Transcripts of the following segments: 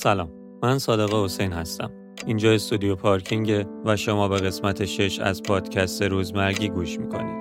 سلام. من صادق حسین هستم. اینجا استودیو پارکینگ و شما به قسمت 6 از پادکست روزمرگی گوش می‌کنید.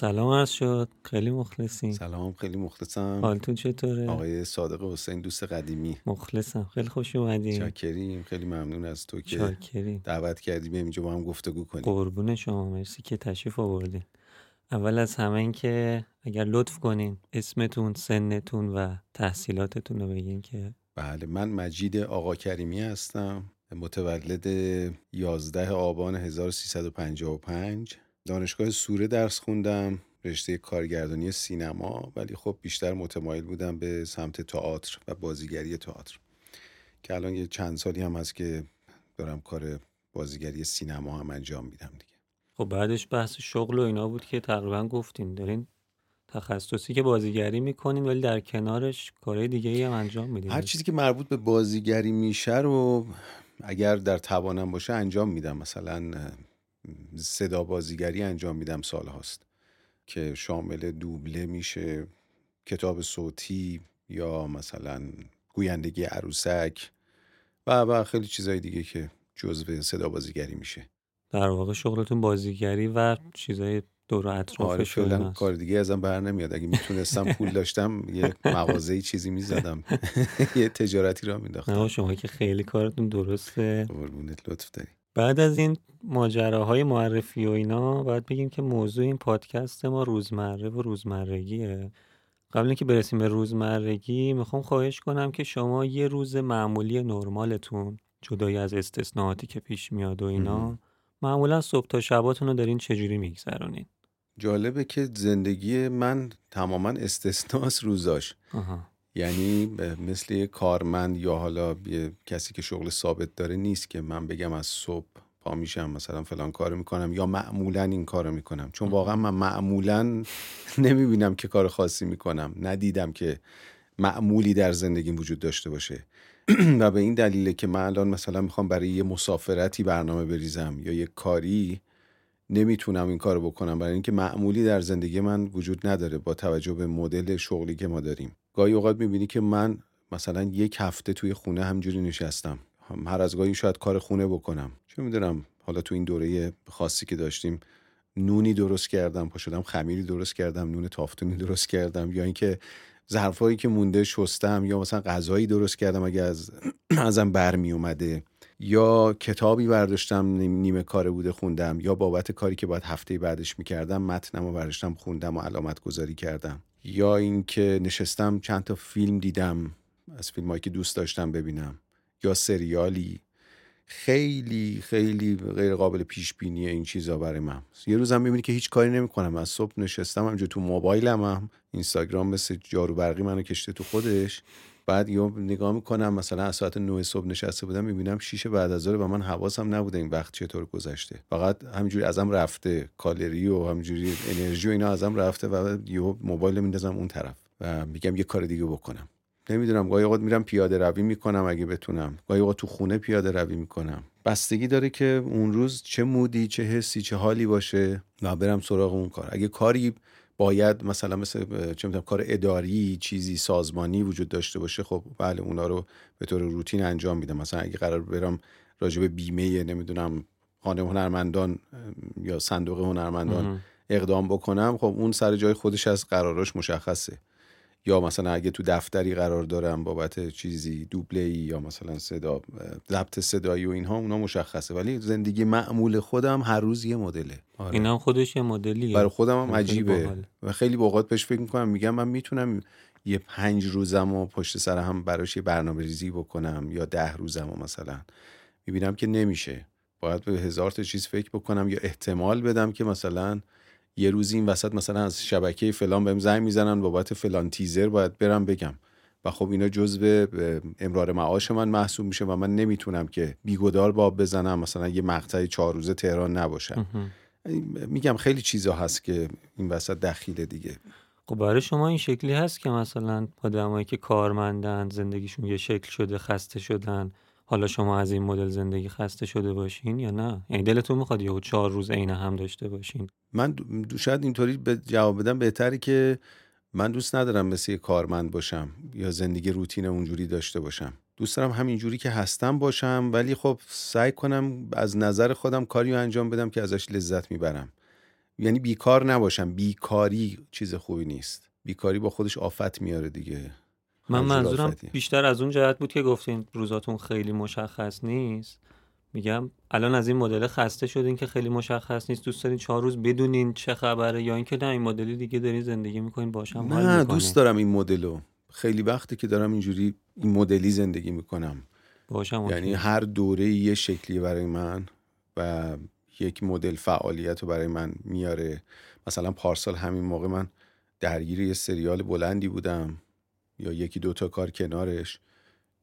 سلام عرض شد. خیلی مخلصیم. سلام خیلی مخلصم. حالتون چطوره؟ آقای صادق حسین دوست قدیمی. مخلصم. خیلی خوش اومدین. چاکریم خیلی ممنون از تو که چاکریم. دعوت کردی بریم اینجا با هم گفتگو کنیم. قربون شما. مرسی که تشریف آوردین. اول از همه این که اگر لطف کنین اسمتون سنتون و تحصیلاتتون رو بگین که بله من مجید آقا کریمی هستم. متولد 11 آبان 1355 دانشگاه سوره درس خوندم رشته کارگردانی سینما ولی خب بیشتر متمایل بودم به سمت تئاتر و بازیگری تئاتر. که الان یه چند سالی هم هست که دارم کار بازیگری سینما هم انجام میدم دیگه. خب بعدش بحث شغل و اینا بود که تقریبا گفتین دارین تخصصی که بازیگری می‌کنین ولی در کنارش کارهای دیگه ای هم انجام میدین. هر چیزی که مربوط به بازیگری میشه رو اگر در توانم باشه انجام میدم. مثلا صدا بازیگری انجام میدم سال هاست که شامل دوبله میشه کتاب صوتی یا مثلا گویندگی عروسک و و خیلی چیزای دیگه که جزو صدا بازیگری میشه. در واقع شغلتون بازیگری و چیزای دور و اطرافش آره کار دیگه ازم بر نمیاد. اگه می‌تونستم پول داشتم یه مغازه چیزی می‌زدم. یه تجارتی را مینداختم نه شما که خیلی کارتون درسته. قربونت لطف داری. بعد از این ماجراهای معرفی و اینا باید بگیم که موضوع این پادکست ما روزمره و روزمرگیه. قبل اینکه برسیم به روزمرگی می‌خوام خواهش کنم که شما یه روز معمولی نرمالتون جدای از استثناءاتی که پیش میاد و اینا معمولا صبح تا شباتون رو دارین چجوری میگذرونین؟ جالبه که زندگی من تماما استثناس روزاش. یعنی مثل یه کارمند یا حالا یه کسی که شغل ثابت داره نیست که من بگم از صبح پا میشم مثلا فلان کارو می‌کنم یا معمولا این کارو می‌کنم. چون واقعا من معمولا نمی‌بینم که کار خاصی می‌کنم. ندیدم که معمولی در زندگیم وجود داشته باشه. و به این دلیله که من الان مثلا می‌خوام برای یه مسافرتی برنامه بریزم یا یه کاری نمی‌تونم این کارو بکنم. برای اینکه معمولی در زندگی من وجود نداره با توجه به مدل شغلی که ما داریم. گاهی اوقات می‌بینی که من مثلا یک هفته توی خونه همجوری نشستم. هر از گاهی شاید کار خونه بکنم. چه می‌دونم حالا تو این دوره خاصی که داشتیم نونی درست کردم پا شدم خمیری درست کردم نون تافتونی درست کردم یا اینکه ظرفایی که مونده شستم یا مثلا غذایی درست کردم اگه از ازم برمی اومده یا کتابی برداشتم نیمه کار بوده خوندم یا بابت کاری که باید هفته بعدش می‌کردم متنم و برداشتم خوندم و علامت گذاری کردم. یا اینکه نشستم چند تا فیلم دیدم از فیلمایی که دوست داشتم ببینم یا سریالی. خیلی خیلی غیر قابل پیش بینی این چیزا برای من. یه روزم می‌بینی که هیچ کاری نمی‌کنم. از صبح نشستم همجا تو موبایلم هم. اینستاگرام مثل جارو برقی منو کشته تو خودش. بعد یه نگاه می‌کنم مثلا از ساعت 9 صبح نشسته بودم می‌بینم شیش بعد از و من حواسم نبوده این وقت چطور گذشته. فقط همینجوری ازم رفته کالری و همینجوری انرژی و اینا ازم رفته و یه موبایل میندازم اون طرف و میگم یه کار دیگه بکنم. نمی‌دونم گاهی اوقات میرم پیاده روی می‌کنم اگه بتونم. گاهی اوقات تو خونه پیاده روی می‌کنم. بستگی داره که اون روز چه مودی چه حسی چه حالی باشه و برم سراغ اون کار. اگه کاری باید مثلا مثل چه کار اداری چیزی سازمانی وجود داشته باشه خب بله اونا رو به طور روتین انجام میدم. مثلا اگه قرار برم راجع به بیمه نمی‌دونم خانه هنرمندان یا صندوق هنرمندان اقدام بکنم خب اون سر جای خودش از قراراش مشخصه. یا مثلا اگه تو دفتری قرار دارم بابت چیزی دوبله ای یا مثلا صدا ضبط صدایی و اینها اونا مشخصه. ولی زندگی معمول خودم هر روز یه مدله. آره. اینا خودش یه مدلیه. برای خودم هم عجیبه. و خیلی اوقات بهش فکر می‌کنم. میگم من می‌تونم یه پنج روزم و پشت سر هم براش یه برنامه ریزی بکنم یا ده روزم و مثلا. می‌بینم که نمیشه. باید به هزار تا چیز فکر بکنم یا احتمال بدم که مثلا یه روزی این وسط مثلا از شبکه فلان بهم زنگ می‌زنن بابت فلان تیزر باید برم بگم. و خب اینا جزو امرار معاش من محسوب میشه و من نمی‌تونم که بیگدار باب بزنم مثلا یه مقطع چهار روزه تهران نباشم میگم خیلی چیزا هست که این وسط دخیله دیگه. خب برای شما این شکلی هست که مثلا آدمایی که کارمندن زندگیشون یه شکل شده خسته شدن حالا شما از این مدل زندگی خسته شده باشین یا نه؟ یعنی دلتون می‌خواد یهو چهار روز عین هم داشته باشین. من شاید اینطوری به جواب بدم بهتری که من دوست ندارم مثل کارمند باشم یا زندگی روتین اونجوری داشته باشم. دوست دارم همینجوری که هستم باشم ولی خب سعی کنم از نظر خودم کاری انجام بدم که ازش لذت می‌برم. یعنی بیکار نباشم. بیکاری چیز خوبی نیست. بیکاری با خودش آفت میاره دیگه. من منظورم بیشتر از اون جهت بود که گفتین روزاتون خیلی مشخص نیست. میگم الان از این مدل خسته شدین که خیلی مشخص نیست. دوست دارین چهار روز بدونین چه خبره یا اینکه نه این مدلی دیگه دارین زندگی می‌کنین باشم نه دوست دارم این مدلو. خیلی وقتی که دارم اینجوری این مدلی زندگی می‌کنم. باشم یعنی هر دوره یه شکلی برای من و یک مدل فعالیت رو برای من میاره. مثلا پارسال همین موقع من درگیر یه سریال بلندی بودم. یا یکی دوتا کار کنارش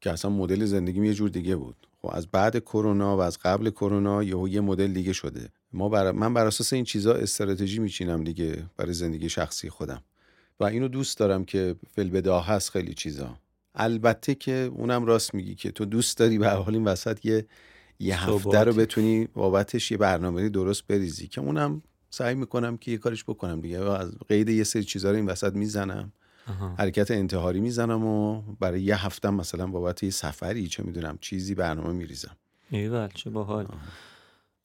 که اصلا مدل زندگیم یه جور دیگه بود. خب از بعد کرونا و از قبل کرونا یهو یه مدل دیگه شده. ما بر... من بر اساس این چیزا استراتژی میچینم دیگه برای زندگی شخصی خودم. و اینو دوست دارم که فل هست خیلی چیزا. البته که اونم راست میگی که تو دوست داری به حال این وسط یه یه هفته رو بتونی بابتش یه برنامه درست بریزی که اونم سعی می‌کنم که یه کارش بکنم دیگه. از قید یه سری چیزا رو این وسط می‌زنم. حرکت انتحاری می‌زنم و برای یه هفته مثلا بابت یه سفری چه می‌دونم چیزی برنامه میریزم. ایول چه باحال.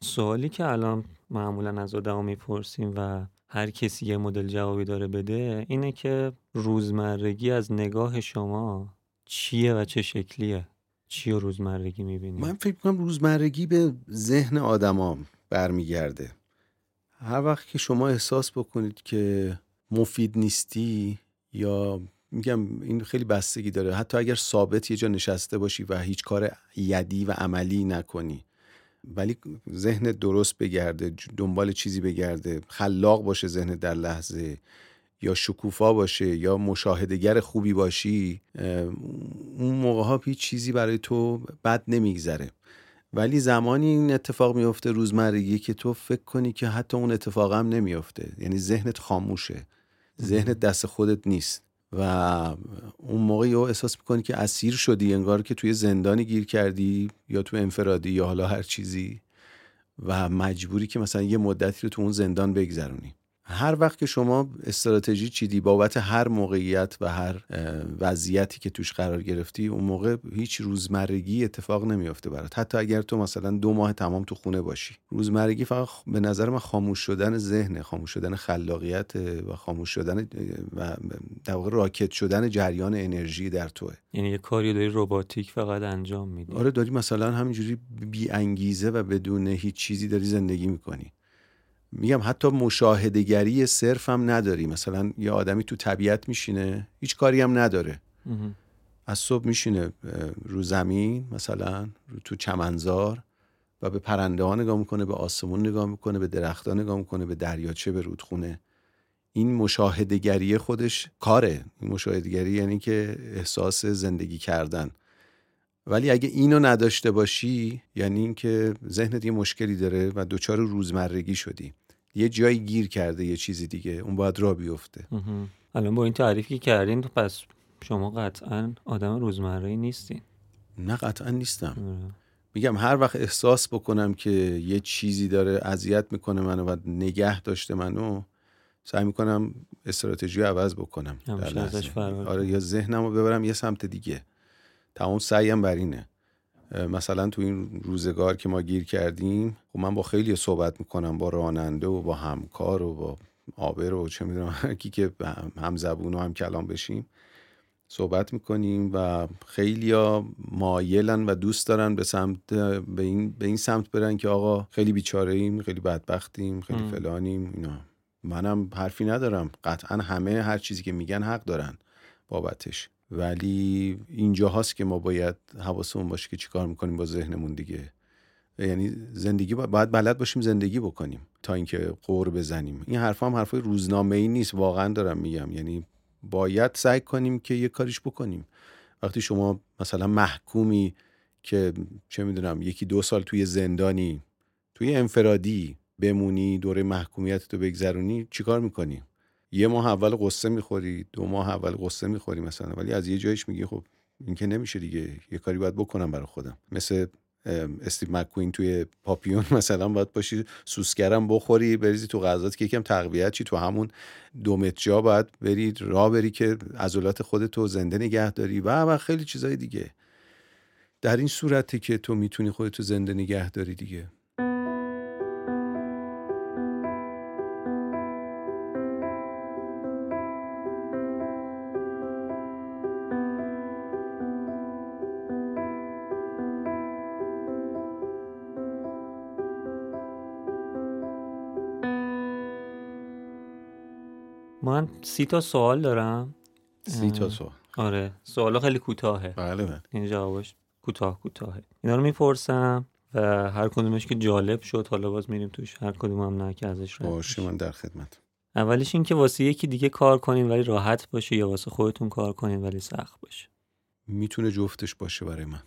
سوالی که الان معمولا از آدم می‌پرسیم و هر کسی یه مدل جوابی داره بده اینه که روزمرگی از نگاه شما چیه و چه شکلیه؟ چی رو روزمرگی می‌بینی؟ من فکر کنم روزمرگی به ذهن آدما برمیگرده. هر وقت که شما احساس بکنید که مفید نیستی یا میگم این خیلی بستگی داره. حتی اگر ثابت یه جا نشسته باشی و هیچ کار یدی و عملی نکنی ولی ذهن درست بگرده دنبال چیزی بگرده خلاق باشه ذهن در لحظه یا شکوفا باشه یا مشاهدگر خوبی باشی اون موقع ها هیچ چیزی برای تو بد نمیگذره. ولی زمانی این اتفاق میفته روزمرگی که تو فکر کنی که حتی اون اتفاق هم نمیفته یعنی ذهنت خاموشه. ذهنت دست خودت نیست. و اون موقع یه احساس می‌کنی که اسیر شدی انگار که توی زندانی گیر کردی یا تو انفرادی یا حالا هر چیزی و مجبوری که مثلا یه مدتی رو تو اون زندان بگذرونی. هر وقت که شما استراتژی چیدی بابت هر موقعیت و هر وضعیتی که توش قرار گرفتی اون موقع هیچ روزمرگی اتفاق نمیافته برات. حتی اگر تو مثلا دو ماه تمام تو خونه باشی. روزمرگی فقط به نظر من خاموش شدن ذهن خاموش شدن خلاقیت و خاموش شدن و در واقع راکت شدن جریان انرژی در توه. یعنی یه کاری داری رباتیک فقط انجام میدی. آره داری مثلا همینجوری بی انگیزه و بدون هیچ چیزی داری زندگی می‌کنی. میگم حتی مشاهدگری صرف هم نداری. مثلا یه آدمی تو طبیعت میشینه هیچ کاری هم نداره. از صبح میشینه رو زمین مثلا رو تو چمنزار و به پرنده ها نگاه می‌کنه به آسمون نگاه می‌کنه به درخت ها نگاه می‌کنه به دریاچه به رودخونه. این مشاهدگری خودش کاره. این مشاهدگری یعنی که احساس زندگی کردن. ولی اگه اینو نداشته باشی یعنی اینکه ذهنت یه مشکلی داره و دوچار روزمرگی شدی. یه جایی گیر کرده یه چیزی دیگه اون باید را بیفته. الان با این تعریفی که کردین پس شما قطعا آدم روزمره نیستین. نه قطعا نیستم. میگم هر وقت احساس بکنم که یه چیزی داره اذیت می‌کنه منو و نگه داشته منو سعی می‌کنم استراتژی عوض بکنم. آره یا ذهنم رو ببرم یه سمت دیگه. تمام سعیم بر اینه. مثلا تو این روزگار که ما گیر کردیم خب من با خیلی صحبت می‌کنم با راننده و با همکار و با آبر و چه می‌دونم کی که هم زبون و هم کلام بشیم صحبت می‌کنیم و خیلی مایلن و دوست دارن به سمت به این, به این سمت برن که آقا خیلی بیچاره ایم خیلی بدبختیم خیلی فلانیم اینا. منم حرفی ندارم. قطعا همه هر چیزی که میگن حق دارن بابتش. ولی اینجا هاست که ما باید حواسمون باشه که چیکار می‌کنیم با ذهنمون دیگه. یعنی زندگی باید بلد باشیم زندگی بکنیم تا اینکه قور بزنیم. این حرف هم حرفای روزنامه ای نیست واقعا دارم میگم. یعنی باید سعی کنیم که یه کاریش بکنیم. وقتی شما مثلا محکومی که چه می‌دونم یکی دو سال توی زندانی توی انفرادی بمونی دوره محکومیت تو بگذرونی چیکار می‌کنی؟ یه ماه اول قصه می‌خوری دو ماه اول قصه می‌خوری مثلا ولی از یه جایش میگی خب این که نمیشه دیگه یه کاری باید بکنم برای خودم. مثل استیو مکوین توی پاپیون مثلا باید باشی سوسکرم بخوری بریزی تو غذات که یکم تقویت چی تو همون دو جا باید بری را بری که عضلات خودتو زنده نگه داری و و خیلی چیزای دیگه. در این صورتی که تو می‌تونی خودتو زنده نگه داری دیگه. من سی تا سوال دارم. سی تا سوال. آره. سوال خیلی کوتاهه. بله بله. این جوابش کوتاه کوتاهه. اینا رو می‌پرسم و هر کدومش که جالب شد حالا باز میریم توش. هر کدوم هم نه که ازش باشه من در خدمت اولیش این که واسه یکی دیگه کار کنین ولی راحت باشه یا واسه خودتون کار کنین ولی سخت باشه. می‌تونه جفتش باشه برای من.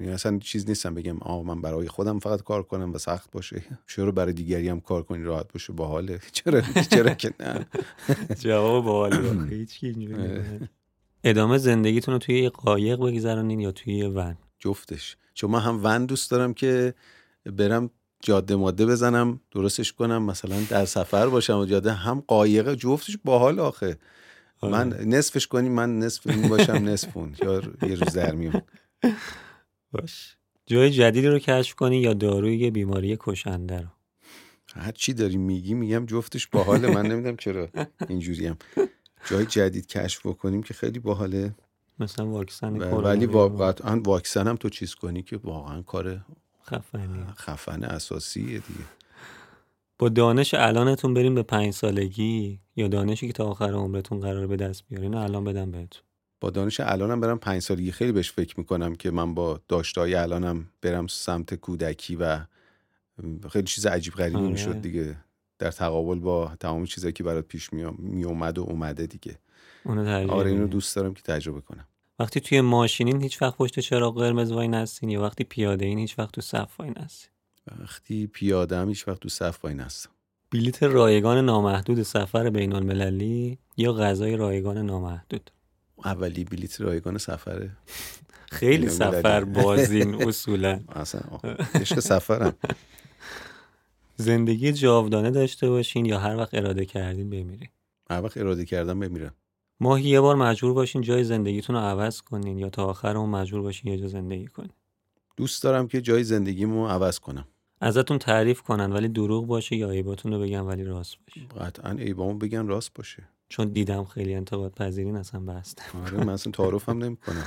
یعنی اصلا چیز نیستم بگم آقا من برای خودم فقط کار کنم و سخت باشه. چرا برای دیگری هم کار کنی؟ راحت باشه باحاله. چرا چرا که نه؟ جواب باحاله. هیچ ادامه زندگیتون رو توی یه قایق بگذرونین یا توی یه ون؟ جفتش. چون من هم ون دوست دارم که برم جاده ماده بزنم درستش کنم مثلا در سفر باشم و جاده. هم قایق جفتش باحال آخه. من آره. نصفش کنیم من نصف این باشم نصفون یا یه روز در میون. باش. جای جدیدی رو کشف کنی یا داروی بیماری کشنده رو؟ هر چی داری میگی میگم جفتش باحاله. من نمی‌دونم چرا اینجوری هم جای جدید کشف بکنیم که خیلی باحاله. مثلا واکسن ولی واقعا واکسن هم تو چیز کنی که واقعا کار خفنی. خفن اساسیه دیگه. با دانش الانتون بریم به پنج سالگی یا دانشی که تا آخر عمرتون قرار به دست بیارین الان بدم بهتون. با دانش الانم برم پنج سالگی. خیلی بهش فکر می‌کنم که من با داشتهای الانم برم سمت کودکی و خیلی چیز عجیب غریبی آره. می‌شد دیگه. در تقابل با تمام چیزایی که برات پیش می اومد و اومده دیگه. آره اینو دوست دارم که تجربه کنم. وقتی توی ماشینین هیچ وقت پشت چراغ قرمز وای نستین یا وقتی پیاده این هیچ وقت تو صف وای نستین؟ وقتی پیاده هم هیچ وقت تو صف وای نستم. بلیت رایگان نامحدود سفر بین المللی یا غذای رایگان نامحدود؟ اولی بلیت رایگان سفره. خیلی سفر بازین اصولا. اصلا عشق سفرم. زندگی جاودانه داشته باشین یا هر وقت اراده کردین بمیرین؟ هر وقت اراده کردم بمیرم. ماهی یه بار مجبور باشین جای زندگیتون رو عوض کنین یا تا آخر اون مجبور باشین یه جا زندگی کنین؟ دوست دارم که جای زندگیمو عوض کنم. ازتون تعریف کنن ولی دروغ باشه یا عیباتون رو بگن ولی راست باشه. قطعا عیبامو بگن راست باشه. چون دیدم خیلی انتقاد پذیرین اصلا بست آره من اصلا تعارفم نمی‌کنم.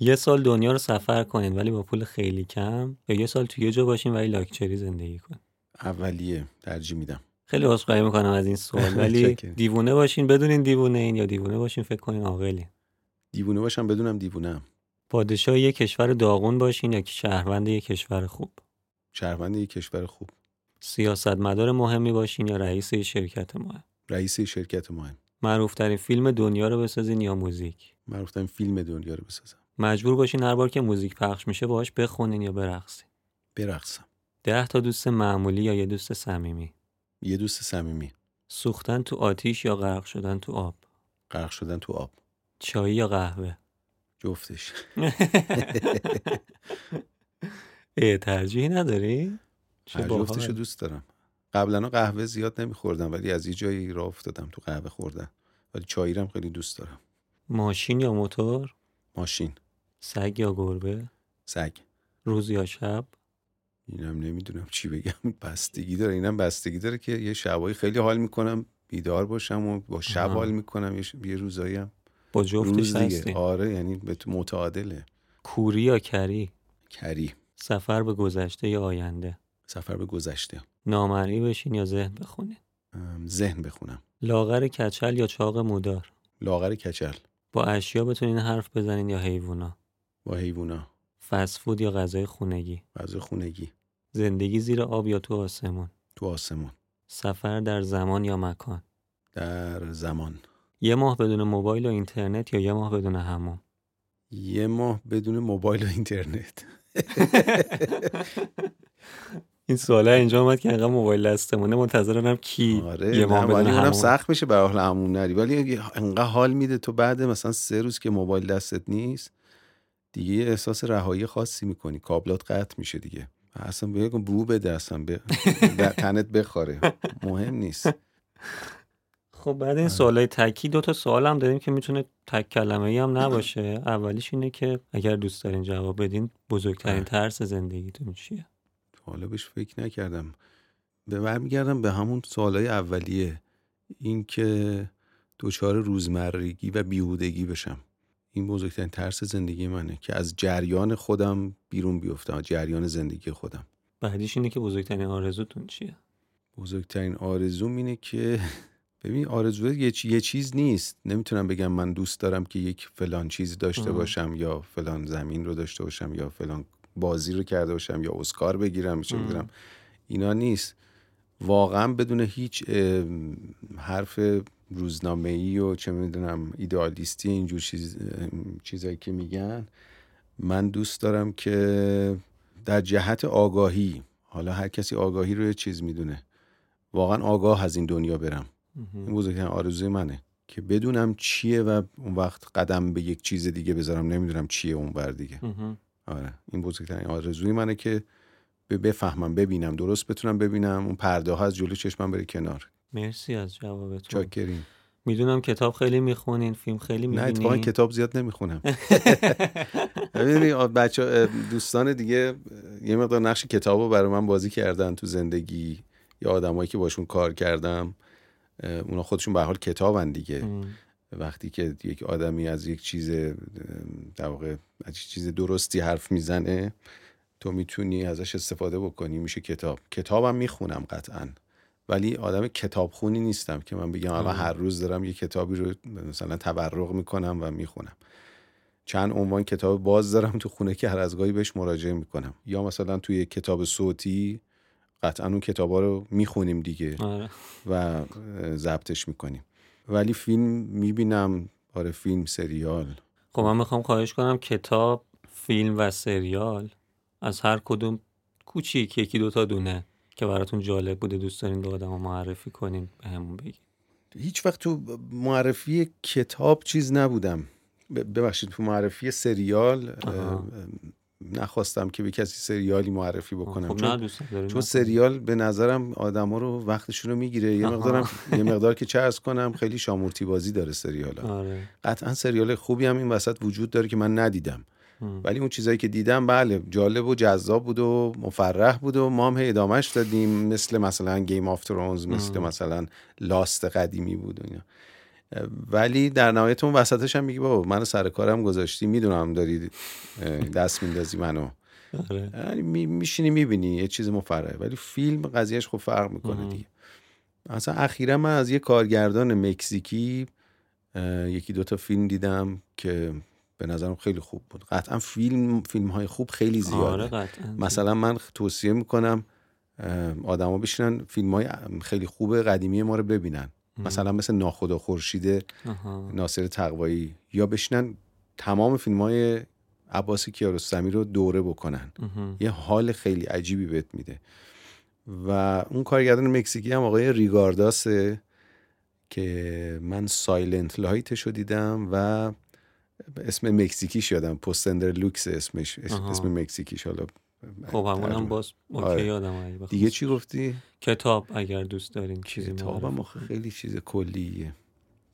یه سال دنیا رو سفر کنین ولی با پول خیلی کم. یا یه سال توی یه جا باشین ولی لاکچری زندگی کنین. اولیه ترجیح میدم. خیلی عذرخواهی می‌کنم از این سوال ولی دیوونه باشین بدونین دیوونه این یا دیوونه باشین فکر کنین عاقلین. دیوونه باشم بدونم دیوونه پادشاه یه کشور داغون باشین یا شهروند یه کشور خوب؟ شهروند یه کشور خوب. سیاستمدار مهمی باشین یا رئیس شرکت مهم؟ رئیس شرکت مهم معروف ترین فیلم دنیا رو بسازین یا موزیک؟ معروف ترین فیلم دنیا رو بسازم. مجبور باشین هر بار که موزیک پخش میشه باهاش بخونین یا برقصین. برقصم. ده تا دوست معمولی یا یه دوست صمیمی؟ یه دوست صمیمی. سوختن تو آتیش یا غرق شدن تو آب؟ غرق شدن تو آب. چای یا قهوه؟ جفتش. ای ترجیح نداری؟ جفتش رو دوست دارم. قبلا قهوه زیاد نمیخوردم ولی از یه جایی راه افتادم تو قهوه خوردن. ولی چای رم خیلی دوست دارم. ماشین یا موتور؟ ماشین. سگ یا گربه؟ سگ. روز یا شب؟ اینم نمی‌دونم چی بگم. بستگی داره. اینم بستگی داره که یه شبایی خیلی حال می‌کنم بیدار باشم و با شب حال می‌کنم. یه روزایی هم با جفتش هستی آره یعنی به تو متعادله. کوری یا کری؟ کری. سفر به گذشته یا آینده؟ سفر به گذشته. نامرئی بشین یا ذهن بخونین؟ ذهن بخونم. لاغر کچل یا چاق مودار لاغر کچل. با اشیا بتونین حرف بزنین یا حیوونا؟ با حیوونا. فسفود یا غذای خونگی؟ غذای خونگی. زندگی زیر آب یا تو آسمون؟ تو آسمون. سفر در زمان یا مکان؟ در زمان. یه ماه بدون موبایل و اینترنت یا یه ماه بدون همون یه ماه بدون موبایل و اینترنت. این سواله اینجا اومد که انقدر موبایل دستمونه منتظرم کی آره یه ماه بدون همون. سخت میشه به حال همون نری. ولی انقدر حال میده تو بعد مثلا سه روز که موبایل دستت نیست دیگه احساس رهایی خاصی می‌کنی. کابلات قطع میشه دیگه. اصلا بگم بو بده اصلا به تنت بخوره. مهم نیست. خب بعد این سوالای تکی دو تا سوال هم داریم که می‌تونه تک کلمه ای هم نباشه. اولیش اینه که اگر دوست دارین جواب بدین بزرگترین ترس زندگیتون چیه؟ حالا بهش فکر نکردم. به برمیگردم به همون سوالای اولیه اینکه دچار روزمرگی و بیهودگی بشم. این بزرگترین ترس زندگی منه که از جریان خودم بیرون بیفتم جریان زندگی خودم. بعدیش اینه که بزرگترین آرزوتون چیه؟ بزرگترین آرزوم اینه که ببین آرزو یه, یه چیز نیست. نمی‌تونم بگم من دوست دارم که یک فلان چیز داشته باشم یا فلان زمین رو داشته باشم یا فلان بازی رو کرده باشم یا اسکار بگیرم چه می‌دونم اینا نیست. واقعا بدون هیچ حرف روزنامه ای و چه می‌دونم ایدئالیستی اینجور چیز چیزایی که میگن من دوست دارم که در جهت آگاهی حالا هر کسی آگاهی رو یه چیز می‌دونه واقعا آگاه از این دنیا برم. این بزرگترین آرزوی منه که بدونم چیه و اون وقت قدم به یک چیز دیگه بذارم نمی‌دونم چیه اون بر دیگه آره. این بزرگترین آرزوی منه که بفهمم ببینم درست بتونم ببینم اون پرده ها از جلو چشمم بره کنار. مرسی از جوابتون. چاکرین می‌دونم کتاب خیلی می‌خونین فیلم خیلی می‌بینین. نه اتفاقا کتاب زیاد نمی‌خونم. بچه دوستان دیگه یه مقدار نقش کتاب رو برای من بازی کردن تو زندگی یا آدمایی که باشون کار کردم اونا خودشون به حال کتابن دیگه. وقتی که یک آدمی از یک چیز در واقع از چیز درستی حرف می‌زنه تو می‌تونی ازش استفاده بکنی میشه کتاب. کتابم می‌خونم قطعا. ولی آدم کتابخونی نیستم که من بگم الان هر روز دارم یه کتابی رو مثلا تبرق می‌کنم و می‌خونم. چند عنوان کتاب باز دارم تو خونه که هر از گاهی بهش مراجعه می‌کنم. یا مثلا توی کتاب صوتی قطعا اون کتابا رو می‌خونیم دیگه آره. و ضبطش می‌کنیم. ولی فیلم می‌بینم. آره فیلم سریال. خب من می‌خوام خواهش کنم کتاب فیلم و سریال از هر کدوم کوچیک یکی دوتا دونه که براتون جالب بوده دوست دارین به آدم معرفی کنین به همون بگین. هیچ وقت تو معرفی کتاب چیز نبودم. ببخشید تو معرفی سریال نخواستم که به کسی سریالی معرفی بکنم. خب چون, چون سریال به نظرم آدما رو وقتشون رو می‌گیره. یه مقدارم یه مقدار که چه کنم خیلی شامورتی بازی داره سریال آره. قطعا سریال خوبی هم این وسط وجود داره که من ندیدم. ولی اون چیزایی که دیدم بله جالب و جذاب بود و مفرح بود و ما هم ادامهش دادیم. مثل مثلا Game of Thrones مثل مثلا لاست قدیمی بود و اینا. ولی در نهایت اون وسطش هم میگی بابا منو سر کارم گذاشتی می‌دونم داری دست میندازی منو. آره. یعنی میشینی می‌بینی یه چیز مفرحه. ولی فیلم قضیهش خب فرق می‌کنه دیگه. اصلا اخیرا من از یه کارگردان مکزیکی یکی دوتا فیلم دیدم که به نظرم خیلی خوب بود. قطعا فیلم فیلم های خوب خیلی زیاده. آره مثلا من توصیه می‌کنم آدما بشینن فیلم های خیلی خوب قدیمی ما رو ببینن. مثلا مثل ناخدا خورشید ناصر تقوایی. یا بشینن تمام فیلم های عباس کیارستمی رو دوره بکنن. یه حال خیلی عجیبی بهت میده. و اون کارگردان مکزیکی هم آقای ریگاداسه که من Silent Light ش رو دیدم و اسم مکزیکیش یادم Post Tenebras Lux اسمش اسم مکزیکیش. حالا خب همونم باز اوکی آره. یادم دیگه چی گفتی؟ کتاب اگر دوست دارین چیزی کتابم خیلی چیز کلیه.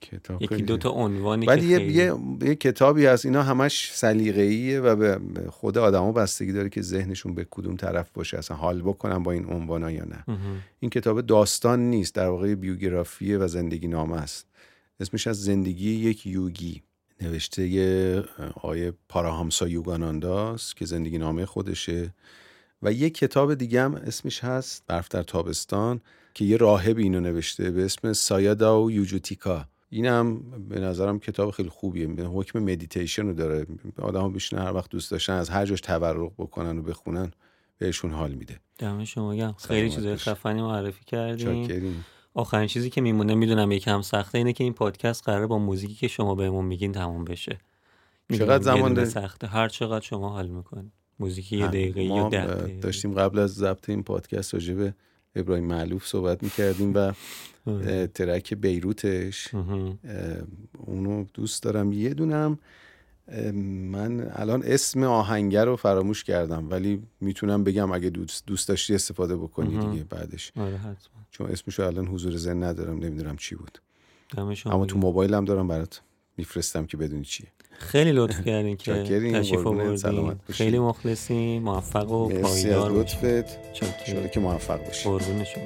کتاب یکی دو تا عنوانی ولی یه, یه،, یه کتابی هست اینا همش سلیقه‌ایه و به خود آدما بستگی داره که ذهنشون به کدوم طرف باشه اصلا حال بکنن با این عنوانا یا نه. این کتاب داستان نیست در واقع بیوگرافیه و زندگی نامه است. اسمش از زندگی یک یوگی. نوشته یه آیه پاراهامسا یوگانانداست که زندگی نامه خودشه. و یه کتاب دیگه هم اسمش هست برف در تابستان که یه راهب اینو نوشته به اسم سایادا و یوجوتیکا. این هم به نظرم کتاب خیلی خوبیه. حکم مدیتیشن رو داره. آدم ها هر وقت دوست داشتن از هر جاش تورق بکنن و بخونن بهشون حال میده. دم شما گم خیلی چیزای خفنی معرفی کردیم آخرین چیزی که میمونه می‌دونم یکم سخته اینه که این پادکست قراره با موزیکی که شما بهمون میگین تموم بشه. چقدر زمان سخته. هر چقدر شما حال می‌کنید موزیکی یه دقیقه یا ده داشتیم قبل از ضبط این پادکست راجع به ابراهیم معلوف صحبت می‌کردیم و ترک بیروتش. اونو دوست دارم. یه دونم من الان اسم آهنگر رو فراموش کردم ولی می‌تونم بگم اگه دوست, دوست داشتی استفاده بکنی دیگه بعدش. آره حتما. چون اسمش رو الان حضور زن ندارم نمی‌دونم چی بود. اما تو موبایلم دارم برات میفرستم که بدونی چیه. خیلی لطف کردین که تشریف آوردین. خیلی مخلصیم موفق و پایدار لطفت. که موفق باشی. قربون شما.